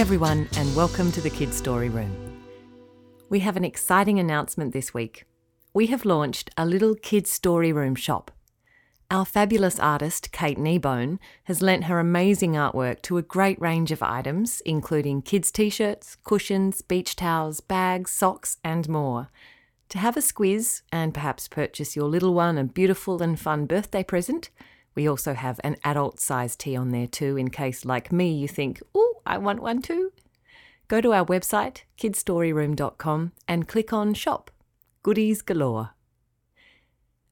Everyone, and welcome to the Kids Story Room. We have an exciting announcement this week. We have launched a little Kids Story Room shop. Our fabulous artist, Kate Kneebone, has lent her amazing artwork to a great range of items, including kids' t shirts, cushions, beach towels, bags, socks, and more. To have a squiz and perhaps purchase your little one a beautiful and fun birthday present, we also have an adult size tee on there too, in case, like me, you think, oh, I want one too. Go to our website, kidstoryroom.com, and click on Shop. Goodies galore.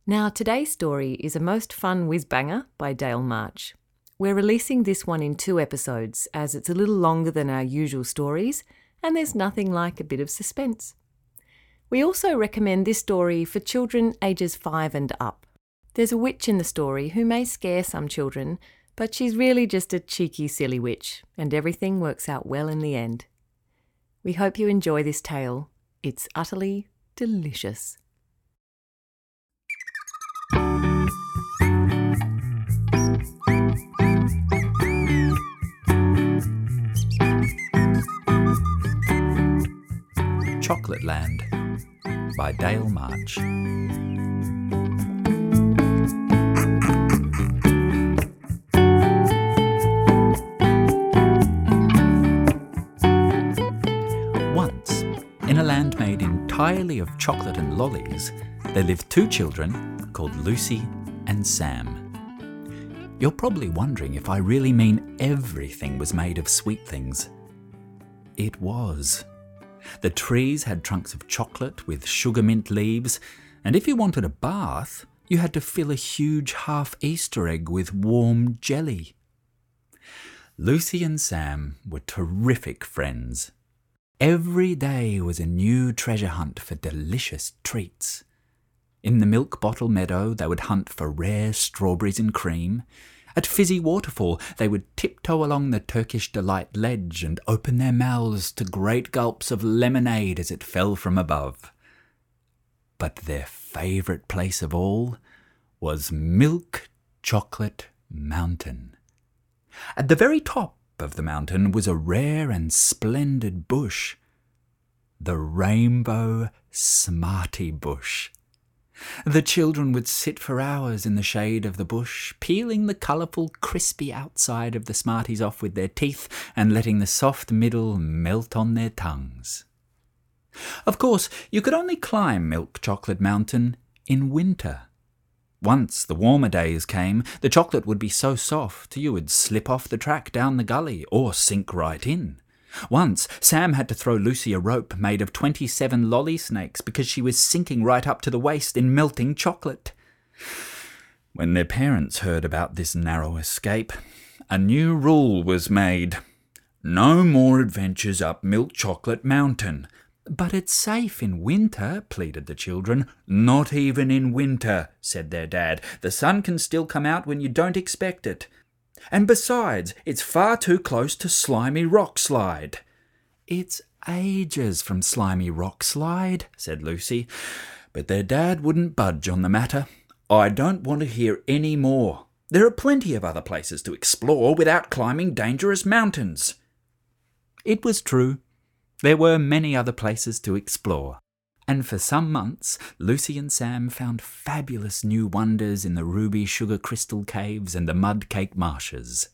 Now, today's story is a most fun whiz banger by Dale March. We're releasing this one in two episodes, as it's a little longer than our usual stories, and there's nothing like a bit of suspense. We also recommend this story for children ages five and up. There's a witch in the story who may scare some children, but she's really just a cheeky, silly witch, and everything works out well in the end. We hope you enjoy this tale. It's utterly delicious. Chocolate Land by Dale March. Entirely of chocolate and lollies, there lived two children called Lucy and Sam. You're probably wondering if I really mean everything was made of sweet things. It was. The trees had trunks of chocolate with sugar mint leaves, and if you wanted a bath, you had to fill a huge half Easter egg with warm jelly. Lucy and Sam were terrific friends. Every day was a new treasure hunt for delicious treats. In the milk bottle meadow, they would hunt for rare strawberries and cream. At Fizzy Waterfall, they would tiptoe along the Turkish Delight ledge and open their mouths to great gulps of lemonade as it fell from above. But their favourite place of all was Milk Chocolate Mountain. At the very top of the mountain was a rare and splendid bush, the Rainbow Smarty Bush. The children would sit for hours in the shade of the bush, peeling the colourful, crispy outside of the Smarties off with their teeth and letting the soft middle melt on their tongues. Of course, you could only climb Milk Chocolate Mountain in winter. Once the warmer days came, the chocolate would be so soft you would slip off the track down the gully or sink right in. Once, Sam had to throw Lucy a rope made of 27 lolly snakes because she was sinking right up to the waist in melting chocolate. When their parents heard about this narrow escape, a new rule was made. No more adventures up Milk Chocolate Mountain. But it's safe in winter, pleaded the children. Not even in winter, said their dad. The sun can still come out when you don't expect it. And besides, it's far too close to Slimy Rock Slide. It's ages from Slimy Rock Slide, said Lucy, but their dad wouldn't budge on the matter. I don't want to hear any more. There are plenty of other places to explore without climbing dangerous mountains. It was true. There were many other places to explore and for some months Lucy and Sam found fabulous new wonders in the ruby sugar crystal caves and the mud cake marshes.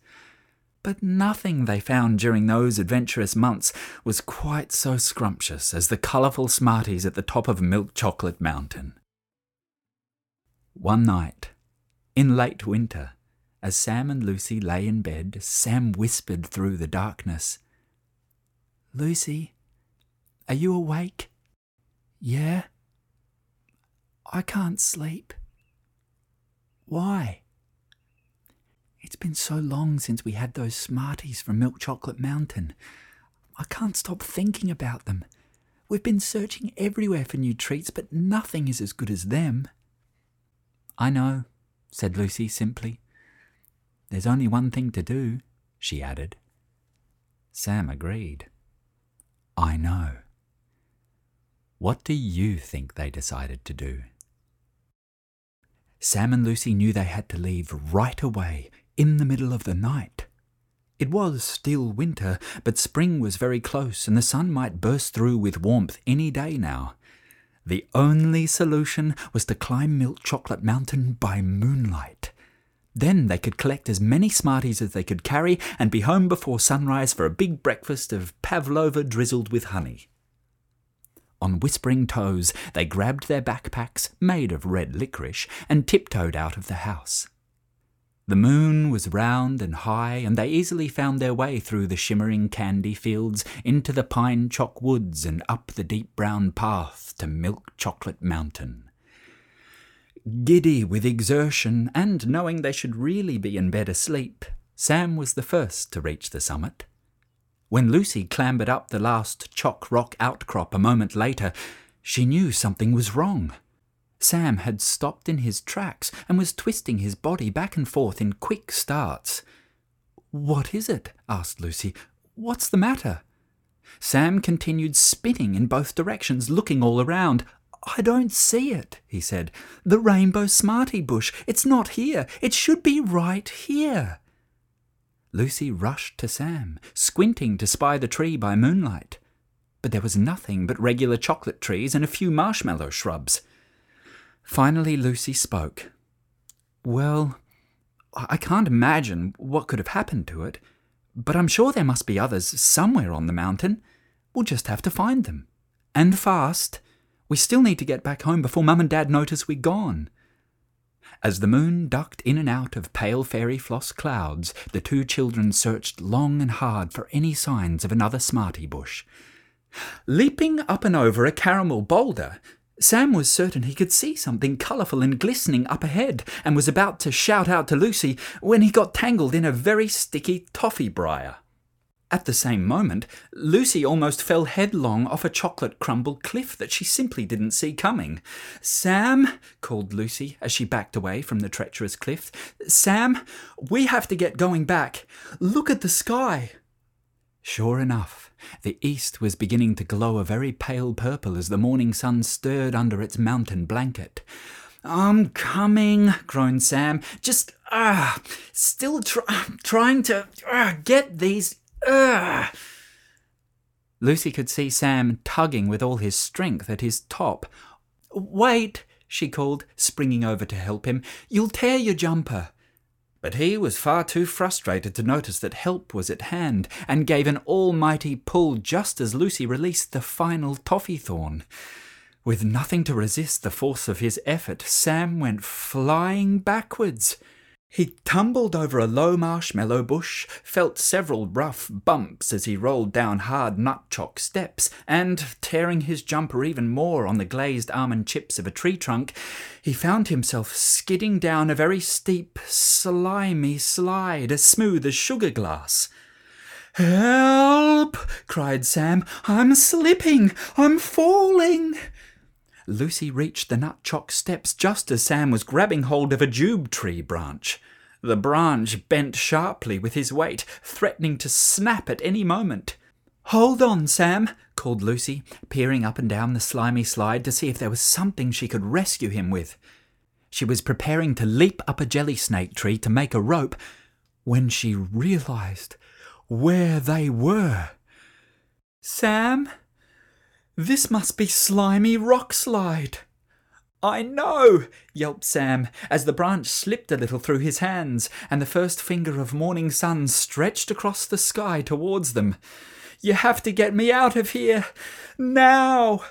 But nothing they found during those adventurous months was quite so scrumptious as the colourful Smarties at the top of Milk Chocolate Mountain. One night, in late winter, as Sam and Lucy lay in bed, Sam whispered through the darkness, Lucy, are you awake? Yeah? I can't sleep. Why? It's been so long since we had those Smarties from Milk Chocolate Mountain. I can't stop thinking about them. We've been searching everywhere for new treats, but nothing is as good as them. I know, said Lucy simply. There's only one thing to do, she added. Sam agreed. I know. What do you think they decided to do? Sam and Lucy knew they had to leave right away, in the middle of the night. It was still winter, but spring was very close and the sun might burst through with warmth any day now. The only solution was to climb Milk Chocolate Mountain by moonlight. Then they could collect as many Smarties as they could carry and be home before sunrise for a big breakfast of pavlova drizzled with honey. On whispering toes, they grabbed their backpacks, made of red licorice, and tiptoed out of the house. The moon was round and high, and they easily found their way through the shimmering candy fields into the pine chock woods and up the deep brown path to Milk Chocolate Mountain. Giddy with exertion, and knowing they should really be in bed asleep, Sam was the first to reach the summit. When Lucy clambered up the last chalk rock outcrop a moment later, she knew something was wrong. Sam had stopped in his tracks and was twisting his body back and forth in quick starts. What is it? asked Lucy. What's the matter? Sam continued spinning in both directions, looking all around. I don't see it, he said. The rainbow smarty bush. It's not here. It should be right here. Lucy rushed to Sam, squinting to spy the tree by moonlight. But there was nothing but regular chocolate trees and a few marshmallow shrubs. Finally, Lucy spoke. Well, I can't imagine what could have happened to it, but I'm sure there must be others somewhere on the mountain. We'll just have to find them. And fast. We still need to get back home before Mum and Dad notice we're gone. As the moon ducked in and out of pale fairy floss clouds, the two children searched long and hard for any signs of another smarty bush. Leaping up and over a caramel boulder, Sam was certain he could see something colourful and glistening up ahead, and was about to shout out to Lucy when he got tangled in a very sticky toffee briar. At the same moment, Lucy almost fell headlong off a chocolate crumbled cliff that she simply didn't see coming. Sam, called Lucy as she backed away from the treacherous cliff, Sam, we have to get going back. Look at the sky. Sure enough, the east was beginning to glow a very pale purple as the morning sun stirred under its mountain blanket. I'm coming, groaned Sam. Just, ah, still try, trying to ah, get these, ah. Lucy could see Sam tugging with all his strength at his top. Wait, she called, springing over to help him. You'll tear your jumper. But he was far too frustrated to notice that help was at hand, and gave an almighty pull just as Lucy released the final toffee thorn. With nothing to resist the force of his effort, Sam went flying backwards. He tumbled over a low marshmallow bush, felt several rough bumps as he rolled down hard nutchock steps, and, tearing his jumper even more on the glazed almond chips of a tree trunk, he found himself skidding down a very steep, slimy slide as smooth as sugar glass. Help! cried Sam. I'm slipping! I'm falling! Lucy reached the nutchock steps just as Sam was grabbing hold of a jube tree branch. The branch bent sharply with his weight, threatening to snap at any moment. Hold on, Sam, called Lucy, peering up and down the slimy slide to see if there was something she could rescue him with. She was preparing to leap up a jelly snake tree to make a rope when she realized where they were. Sam, this must be Slimy Rock Slide. I know, yelped Sam, as the branch slipped a little through his hands, and the first finger of morning sun stretched across the sky towards them. You have to get me out of here. Now!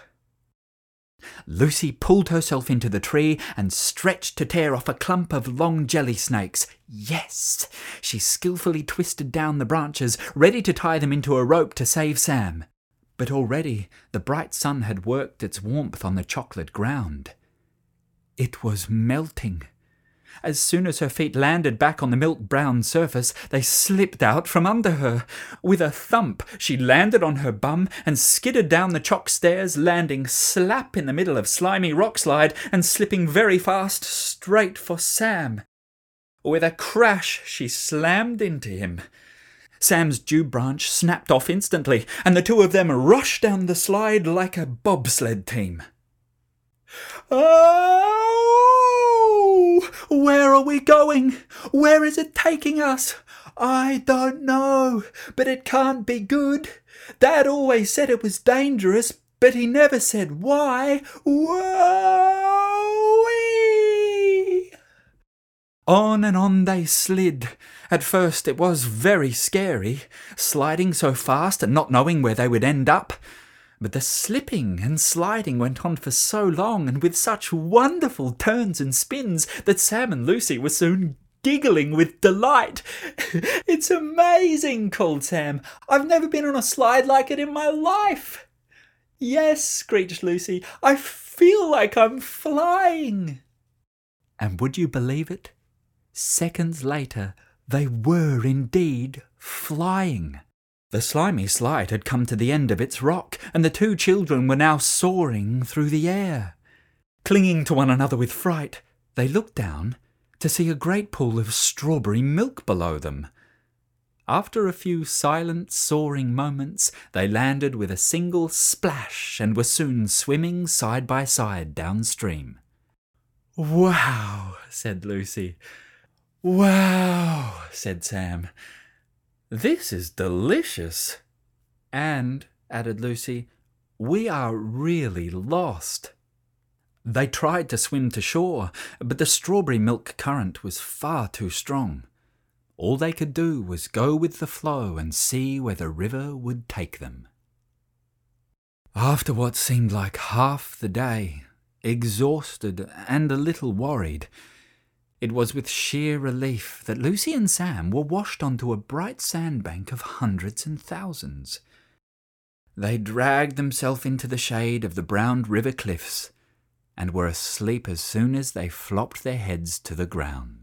Lucy pulled herself into the tree and stretched to tear off a clump of long jelly snakes. Yes! She skilfully twisted down the branches, ready to tie them into a rope to save Sam but already the bright sun had worked its warmth on the chocolate ground. It was melting. As soon as her feet landed back on the milk brown surface, they slipped out from under her. With a thump, she landed on her bum and skidded down the chalk stairs, landing slap in the middle of Slimy Rock Slide and slipping very fast straight for Sam. With a crash, she slammed into him. Sam's jube branch snapped off instantly, and the two of them rushed down the slide like a bobsled team. Oh! Where are we going? Where is it taking us? I don't know, but it can't be good. Dad always said it was dangerous, but he never said why. On and on they slid. At first it was very scary, sliding so fast and not knowing where they would end up. But the slipping and sliding went on for so long and with such wonderful turns and spins that Sam and Lucy were soon giggling with delight. it's amazing, called Sam. I've never been on a slide like it in my life. Yes, screeched Lucy, I feel like I'm flying. And would you believe it? Seconds later, they were indeed flying. The slimy slide had come to the end of its rock, and the two children were now soaring through the air. Clinging to one another with fright, they looked down to see a great pool of strawberry milk below them. After a few silent, soaring moments, they landed with a single splash and were soon swimming side by side downstream. Wow, said Lucy. Wow, said Sam. This is delicious. And, added Lucy, we are really lost. They tried to swim to shore, but the strawberry milk current was far too strong. All they could do was go with the flow and see where the river would take them. After what seemed like half the day, exhausted and a little worried, it was with sheer relief that Lucy and Sam were washed onto a bright sandbank of hundreds and thousands. They dragged themselves into the shade of the brown river cliffs and were asleep as soon as they flopped their heads to the ground.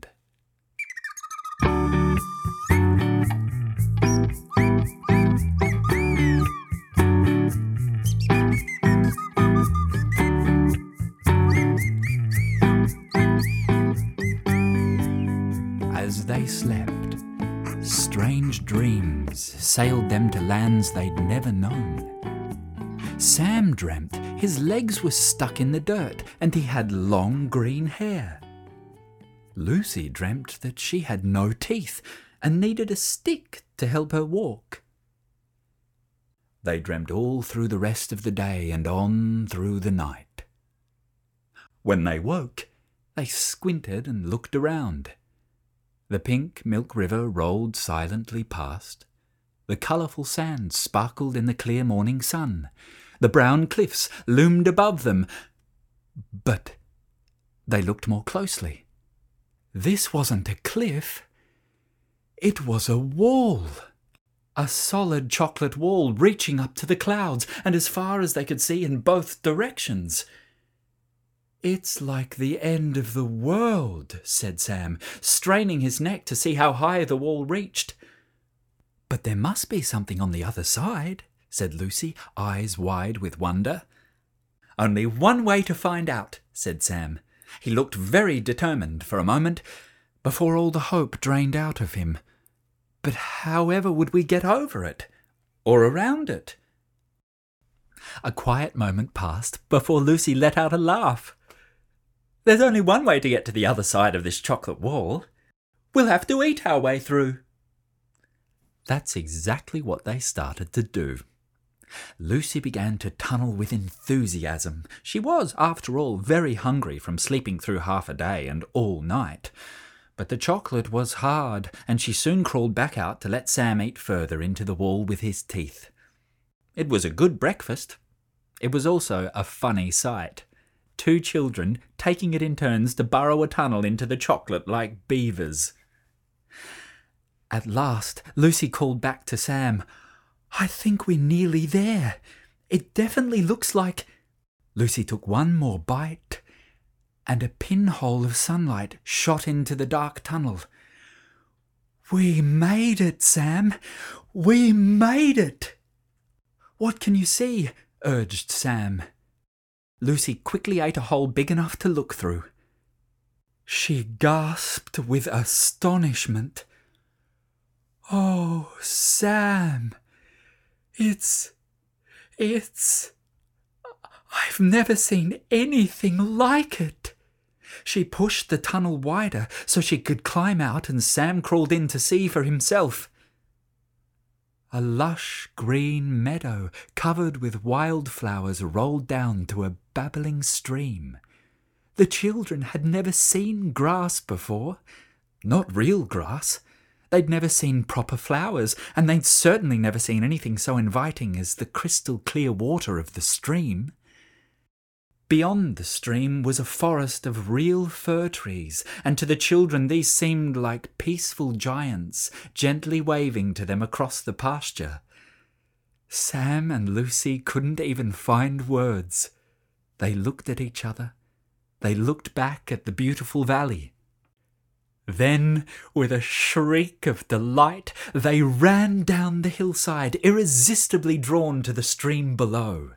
As they slept, strange dreams sailed them to lands they'd never known. Sam dreamt his legs were stuck in the dirt and he had long green hair. Lucy dreamt that she had no teeth and needed a stick to help her walk. They dreamt all through the rest of the day and on through the night. When they woke, they squinted and looked around. The pink milk river rolled silently past. The colourful sand sparkled in the clear morning sun. The brown cliffs loomed above them. But they looked more closely. This wasn't a cliff. It was a wall. A solid chocolate wall reaching up to the clouds and as far as they could see in both directions. It's like the end of the world, said Sam, straining his neck to see how high the wall reached. But there must be something on the other side said Lucy, eyes wide with wonder. Only one way to find out, said Sam. He looked very determined for a moment, before all the hope drained out of him. But however would we get over it? Or around it? A quiet moment passed before Lucy let out a laugh. There's only one way to get to the other side of this chocolate wall. We'll have to eat our way through. That's exactly what they started to do. Lucy began to tunnel with enthusiasm. She was, after all, very hungry from sleeping through half a day and all night. But the chocolate was hard, and she soon crawled back out to let Sam eat further into the wall with his teeth. It was a good breakfast. It was also a funny sight. Two children taking it in turns to burrow a tunnel into the chocolate like beavers. At last, Lucy called back to Sam, I think we're nearly there. It definitely looks like. Lucy took one more bite, and a pinhole of sunlight shot into the dark tunnel. We made it, Sam. We made it. What can you see? urged Sam. Lucy quickly ate a hole big enough to look through. She gasped with astonishment. Oh, Sam, it's. it's. I've never seen anything like it. She pushed the tunnel wider so she could climb out, and Sam crawled in to see for himself. A lush green meadow covered with wildflowers rolled down to a babbling stream. The children had never seen grass before. Not real grass. They'd never seen proper flowers, and they'd certainly never seen anything so inviting as the crystal clear water of the stream. Beyond the stream was a forest of real fir trees, and to the children these seemed like peaceful giants gently waving to them across the pasture. Sam and Lucy couldn't even find words. They looked at each other. They looked back at the beautiful valley. Then, with a shriek of delight, they ran down the hillside, irresistibly drawn to the stream below.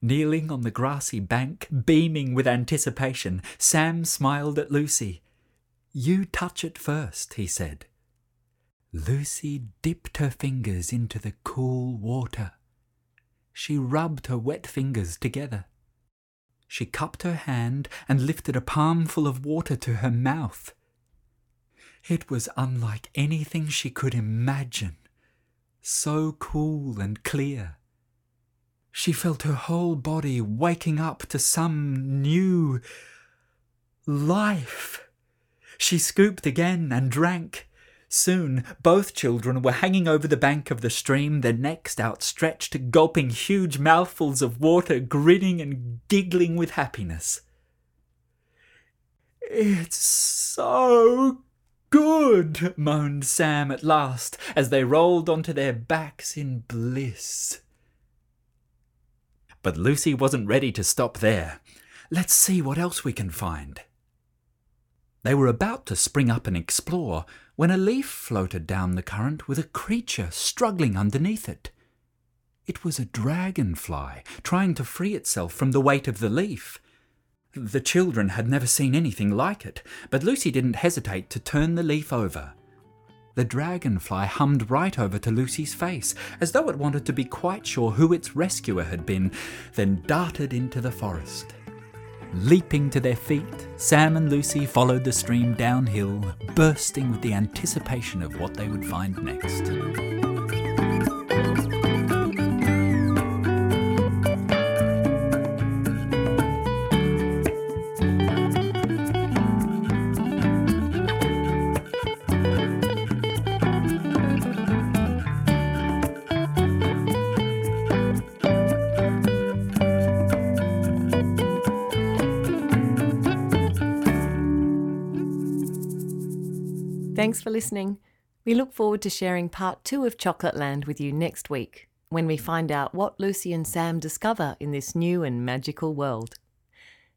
Kneeling on the grassy bank, beaming with anticipation, Sam smiled at Lucy. You touch it first, he said. Lucy dipped her fingers into the cool water. She rubbed her wet fingers together. She cupped her hand and lifted a palmful of water to her mouth. It was unlike anything she could imagine, so cool and clear. She felt her whole body waking up to some new life. She scooped again and drank. Soon both children were hanging over the bank of the stream, their necks outstretched, gulping huge mouthfuls of water, grinning and giggling with happiness. It's so good, moaned Sam at last, as they rolled onto their backs in bliss. But Lucy wasn't ready to stop there. Let's see what else we can find. They were about to spring up and explore when a leaf floated down the current with a creature struggling underneath it. It was a dragonfly trying to free itself from the weight of the leaf. The children had never seen anything like it, but Lucy didn't hesitate to turn the leaf over. The dragonfly hummed right over to Lucy's face, as though it wanted to be quite sure who its rescuer had been, then darted into the forest. Leaping to their feet, Sam and Lucy followed the stream downhill, bursting with the anticipation of what they would find next. Thanks for listening. We look forward to sharing part two of Chocolate Land with you next week when we find out what Lucy and Sam discover in this new and magical world.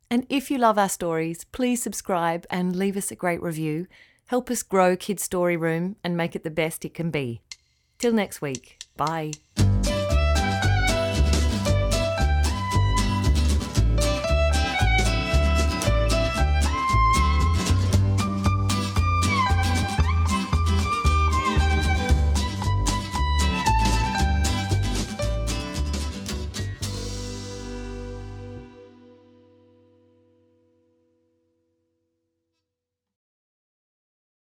And if you love our stories, please subscribe and leave us a great review. Help us grow Kids Story Room and make it the best it can be. Till next week, bye.